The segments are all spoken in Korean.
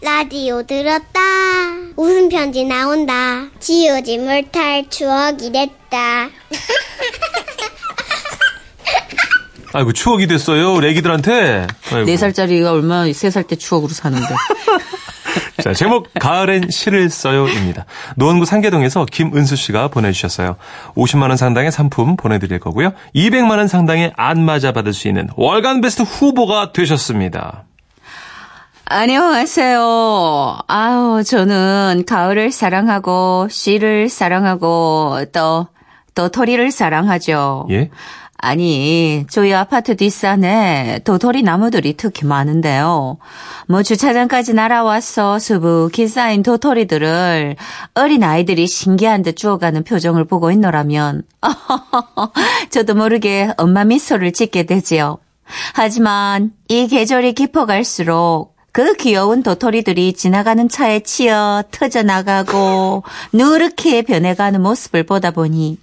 라디오 들었다. 웃음 편지 나온다. 지우지 못할 추억이 됐다. 아이고 추억이 됐어요. 우리 애기들한테. 네 살짜리가 얼마 세살 때 추억으로 사는데. 자, 제목 가을엔 시를 써요입니다. 노원구 상계동에서 김은수 씨가 보내주셨어요. 50만 원 상당의 상품 보내드릴 거고요. 200만 원 상당의 안마자 받을 수 있는 월간 베스트 후보가 되셨습니다. 안녕하세요. 아우, 저는 가을을 사랑하고, 씨를 사랑하고, 또, 도토리를 사랑하죠. 예? 아니, 저희 아파트 뒷산에 도토리 나무들이 특히 많은데요. 뭐 주차장까지 날아와서 수북히 쌓인 도토리들을 어린 아이들이 신기한 듯 주워가는 표정을 보고 있노라면 저도 모르게 엄마 미소를 짓게 되지요. 하지만 이 계절이 깊어갈수록 그 귀여운 도토리들이 지나가는 차에 치여 터져나가고 누렇게 변해가는 모습을 보다 보니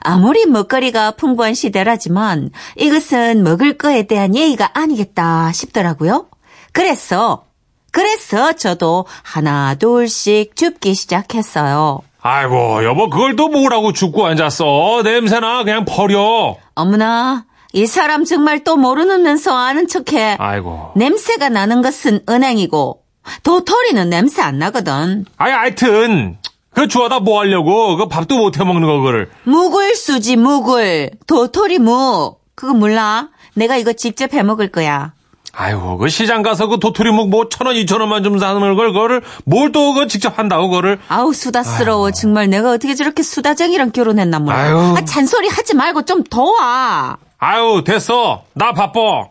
아무리 먹거리가 풍부한 시대라지만 이것은 먹을 거에 대한 예의가 아니겠다 싶더라고요. 그래서 그래서 저도 하나 둘씩 줍기 시작했어요. 아이고, 여보, 그걸 또 뭐라고 죽고 앉았어? 냄새나, 그냥 버려. 어머나 이 사람 정말 또 모르면서 아는 척해. 아이고. 냄새가 나는 것은 은행이고 도토리는 냄새 안 나거든. 아이, 하여튼. 그 주워다 뭐 하려고? 그 밥도 못 해 먹는 거, 그거를. 묵을 수지 묵을 도토리 묵 그거 몰라? 내가 이거 직접 해 먹을 거야. 아이고, 그 시장 가서 그 도토리 묵 뭐 천 원, 이천 원만 좀 사는 걸, 그거를 뭘 또 그 직접 한다고, 그거를. 아우 수다스러워 정말 내가 어떻게 저렇게 수다쟁이랑 결혼했나 몰라. 아유. 아 잔소리 하지 말고 좀 도와. 아유, 됐어. 나 바빠.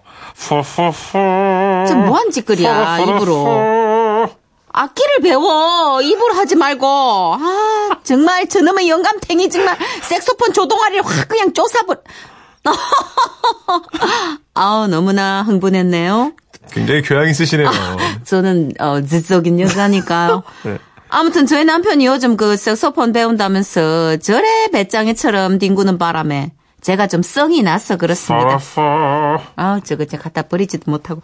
좀 뭐한 짓거리야 입으로. 악기를 배워 입으로 하지 말고. 아 정말 저놈의 영감탱이 정말 색소폰 조동아리를 확 그냥 쪼사버. 아우 너무나 흥분했네요. 굉장히 교양 있으시네요. 저는 어 지적인 여자니까요. 네. 아무튼 저희 남편이 요즘 그 색소폰 배운다면서 저래 배짱이처럼 뒹구는 바람에 제가 좀 성이 나서 그렇습니다. 아, 저거 제가 갖다 버리지도 못하고.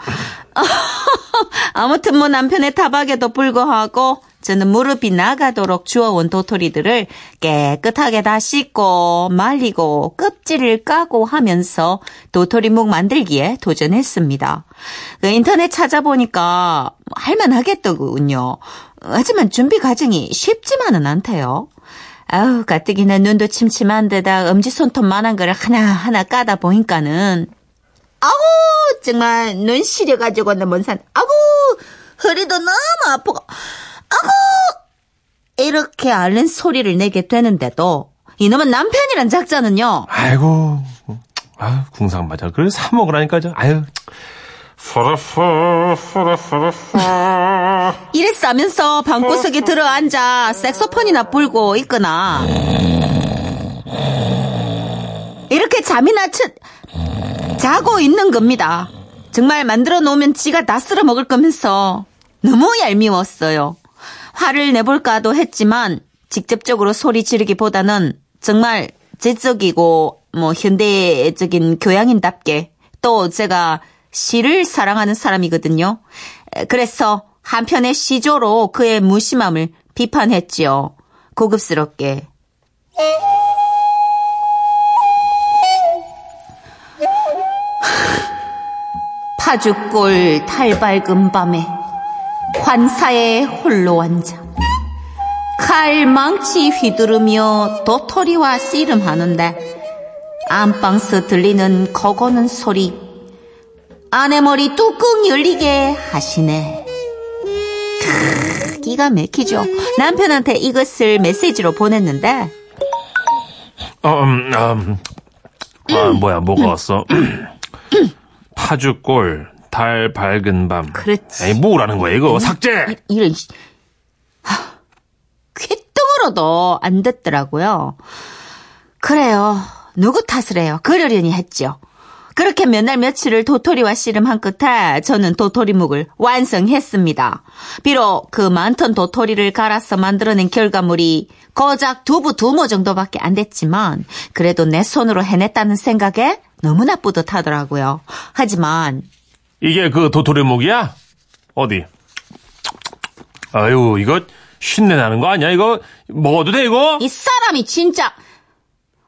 아무튼 뭐 남편의 타박에도 불구하고 저는 무릎이 나가도록 주워온 도토리들을 깨끗하게 다 씻고 말리고 껍질을 까고 하면서 도토리묵 만들기에 도전했습니다. 그 인터넷 찾아보니까 할만하겠더군요. 하지만 준비 과정이 쉽지만은 않대요. 아우 가뜩이나 눈도 침침한 데다 엄지손톱만한 거를 하나하나 까다 보니까는 아우 정말 눈 시려가지고 나뭔 산. 아우 허리도 너무 아프고 아우 이렇게 앓는 소리를 내게 되는데도 이놈은 남편이란 작자는요. 아이고. 아, 궁상맞아. 그걸 사 먹으라니까, 저. 아유. 이래 싸면서 방구석에 들어앉아 색소폰이나 불고 있거나 이렇게 잠이나 쳐 자고 있는 겁니다. 정말 만들어 놓으면 지가 다 쓸어 먹을 거면서 너무 얄미웠어요. 화를 내볼까도 했지만 직접적으로 소리 지르기보다는 정말 제적이고 뭐 현대적인 교양인답게 또 제가 시를 사랑하는 사람이거든요. 그래서 한편의 시조로 그의 무심함을 비판했지요. 고급스럽게. 파죽골 달밝은 밤에 관사에 홀로 앉아 칼 망치 휘두르며 도토리와 씨름하는데 안방서 들리는 거거는 소리 아내 머리 뚜껑 열리게 하시네. 크, 기가 막히죠. 남편한테 이것을 메시지로 보냈는데 어, 음, 음. 아, 뭐야, 뭐가 왔어? 파주골, 달 밝은 밤. 그렇지. 에이, 뭐라는 거야, 이거? 삭제! 이런 씨. 하, 쾌등으로도 안 됐더라고요. 그래요. 누구 탓을 해요? 그러려니 했죠. 그렇게 몇 날 며칠을 도토리와 씨름한 끝에 저는 도토리묵을 완성했습니다. 비록 그 많던 도토리를 갈아서 만들어낸 결과물이 거작 두부 두 모 정도밖에 안 됐지만 그래도 내 손으로 해냈다는 생각에 너무나 뿌듯하더라고요. 하지만 이게 그 도토리묵이야? 어디? 아유, 이거 쉰내 나는 거 아니야? 이거 먹어도 돼, 이거? 이 사람이 진짜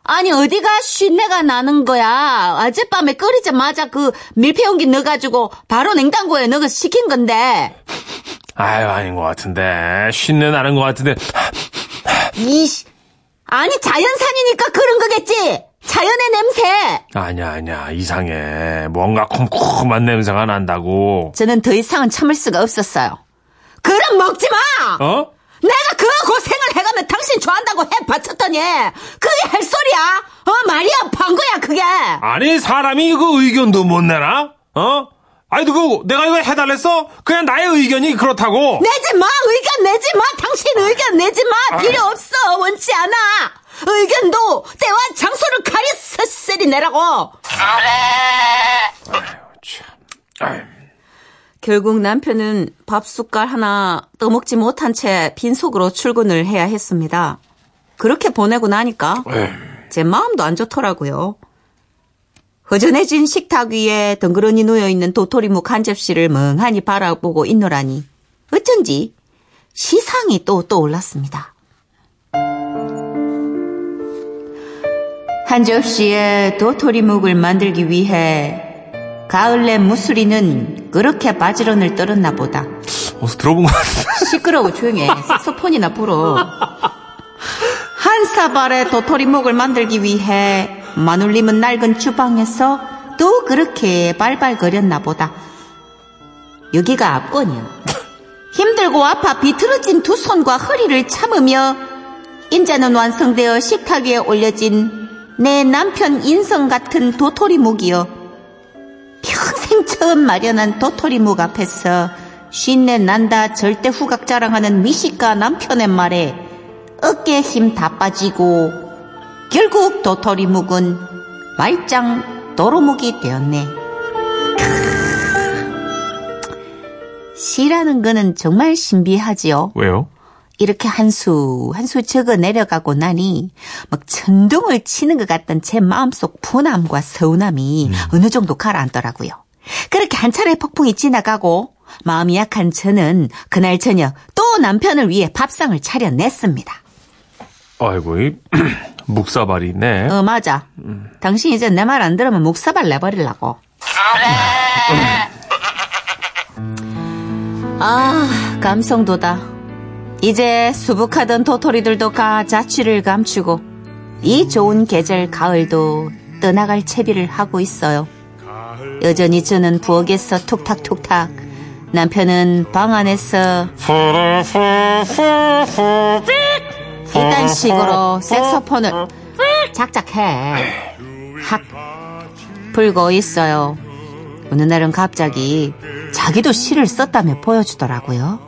아니 어디가 쉰내가 나는 거야 어젯밤에 끓이자마자 그 밀폐용기 넣어가지고 바로 냉장고에 넣어서 식힌 건데 아유, 아닌 것 같은데. 쉰내 나는 것 같은데. 이씨 아니 자연산이니까 그런 거겠지 자연의 냄새 아니야, 아니야. 이상해. 뭔가 쿰쿰한 냄새가 난다고. 저는 더 이상은 참을 수가 없었어요 그럼 먹지 마 어? 내가 그 좋아한다고 해 바쳤더니 그게 할 소리야 어 말이 아파한 거야 그게 아니, 사람이 그 의견도 못 내나? 어? 아니, 그, 내가 이거 해달랬어? 그냥 나의 의견이 그렇다고. 내지 마 의견 내지 마 당신 의견 내지 마 필요 없어 원치 않아 의견도 때와 장소를 가려 서슬이 내라고 아유. 결국 남편은 밥 숟갈 하나 떠먹지 못한 채 빈속으로 출근을 해야 했습니다. 그렇게 보내고 나니까 제 마음도 안 좋더라고요. 허전해진 식탁 위에 덩그러니 놓여있는 도토리묵 한 접시를 멍하니 바라보고 있노라니 어쩐지 시상이 또 떠올랐습니다. 한 접시에 도토리묵을 만들기 위해 가을내 무수리는 그렇게 바지런을 떨었나 보다. 어디서 들어본 것 같은데. 시끄러워 조용히 해. 색소폰이나 불어. 한 사발의 도토리묵을 만들기 위해 마눌님은 낡은 주방에서 또 그렇게 발발거렸나 보다. 여기가 앞권이야. 힘들고 아파 비틀어진 두 손과 허리를 참으며 인자는 완성되어 식탁 위에 올려진 내 남편 인성 같은 도토리묵이여. 처음 마련한 도토리묵 앞에서 쉰내 난다 절대 후각 자랑하는 미식가 남편의 말에 어깨에 힘 다 빠지고 결국 도토리묵은 말짱 도로묵이 되었네. 시라는 거는 정말 신비하지요. 왜요? 이렇게 한 수, 한 수 적어 내려가고 나니, 막 천둥을 치는 것 같던 제 마음속 분함과 서운함이 어느 정도 가라앉더라고요. 그렇게 한 차례 폭풍이 지나가고, 마음이 약한 저는 그날 저녁 또 남편을 위해 밥상을 차려냈습니다. 아이고, 이 묵사발이 있네. 어, 맞아. 당신 이제 내 말 안 들으면 묵사발 내버리려고. 아, 감성도다. 이제 수북하던 도토리들도 가 자취를 감추고 이 좋은 계절 가을도 떠나갈 채비를 하고 있어요. 여전히 저는 부엌에서 툭탁툭탁 남편은 방 안에서 이딴 식으로 색소폰을 작작해 확 불고 있어요. 어느 날은 갑자기 자기도 시를 썼다며 보여주더라고요.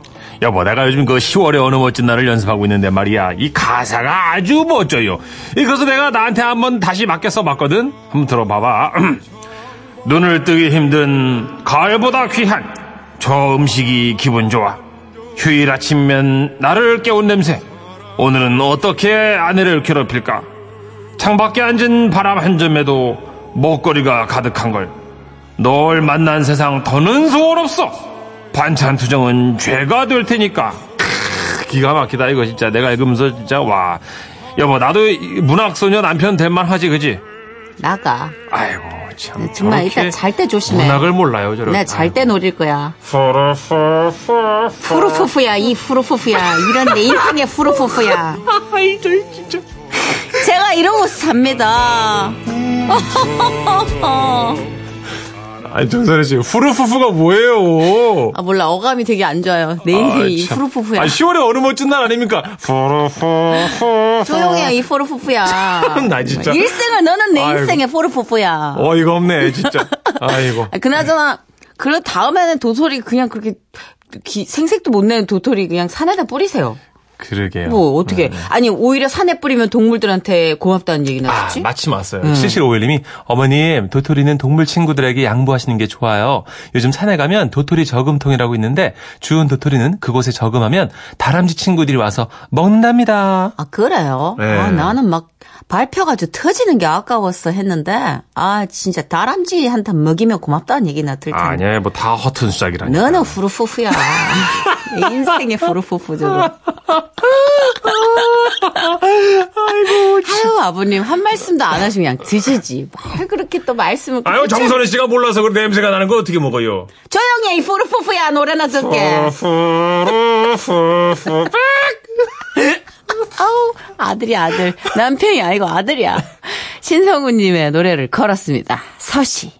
여보, 내가 요즘 그 10월의 어느 멋진 날을 연습하고 있는데 말이야. 이 가사가 아주 멋져요. 이 그래서 내가 나한테 한번 다시 맡겨 써봤거든? 한번 들어봐봐. 눈을 뜨기 힘든 가을보다 귀한 저 음식이 기분 좋아. 휴일 아침면 나를 깨운 냄새. 오늘은 어떻게 아내를 괴롭힐까? 창밖에 앉은 바람 한 점에도 먹거리가 가득한 걸. 널 만난 세상 더는 소원 없어. 반찬 투정은 죄가 될 테니까. 크, 기가 막히다 이거 진짜 내가 읽으면서 진짜 와. 여보 나도 이 문학소녀 남편 될 만 하지 그지? 나가. 아이고 참. 네, 정말 일단 잘 때 조심해. 문학을 몰라요 저렇게. 내가 잘때 노릴 거야. 푸르푸푸푸. 후루푸푸야, 이 후루푸푸야. 이런 내 인생의 후루푸푸야. 아이 저 진짜. 제가 이러고 삽니다. 아니 정선혜 씨 후르푸푸가 뭐예요? 아, 몰라. 어감이 되게 안 좋아요. 내 인생이 아, 참. 후루푸푸야. 아 10월에 어느 멋진 날 아닙니까? 후르푸푸. 조용해, 이 후루푸푸야. 나 진짜. 일생을 너는 내 아이고. 인생의 후루푸푸야. 어이가 없네 진짜. 아이고. 아, 그나저나, 그런 다음에는 도토리 그냥 그렇게 기- 생색도 못 내는 도토리 그냥 산에다 뿌리세요. 그러게요. 뭐 어떻게? 네. 아니 오히려 산에 뿌리면 동물들한테 고맙다는 얘기 아, 나왔지? 마침 왔어요. 7751님이 어머님 도토리는 동물 친구들에게 양보하시는 게 좋아요. 요즘 산에 가면 도토리 저금통이라고 있는데 주운 도토리는 그곳에 저금하면 다람쥐 친구들이 와서 먹는답니다. 아 그래요? 네. 아 나는 막 밟혀가지고 터지는 게 아까웠어 했는데 아 진짜 다람쥐한테 먹이면 고맙다는 얘기나 들 텐데. 아니야, 뭐 다 허튼 수작이라니. 너는 후루후후야. 인생의 후루푸푸 저거. 아유 아버님 한 말씀도 안 하시면 그냥 드시지. 뭘 그렇게 또 말씀을. 아유 그렇게 정선혜 씨가 몰라서 그 냄새가 나는 거 어떻게 먹어요? 조용히 해, 이 후루푸푸야 노래나 듣게. 아우 아들이 아들 남편이 아니고 아들이야. 신성우님의 노래를 걸었습니다. 서시.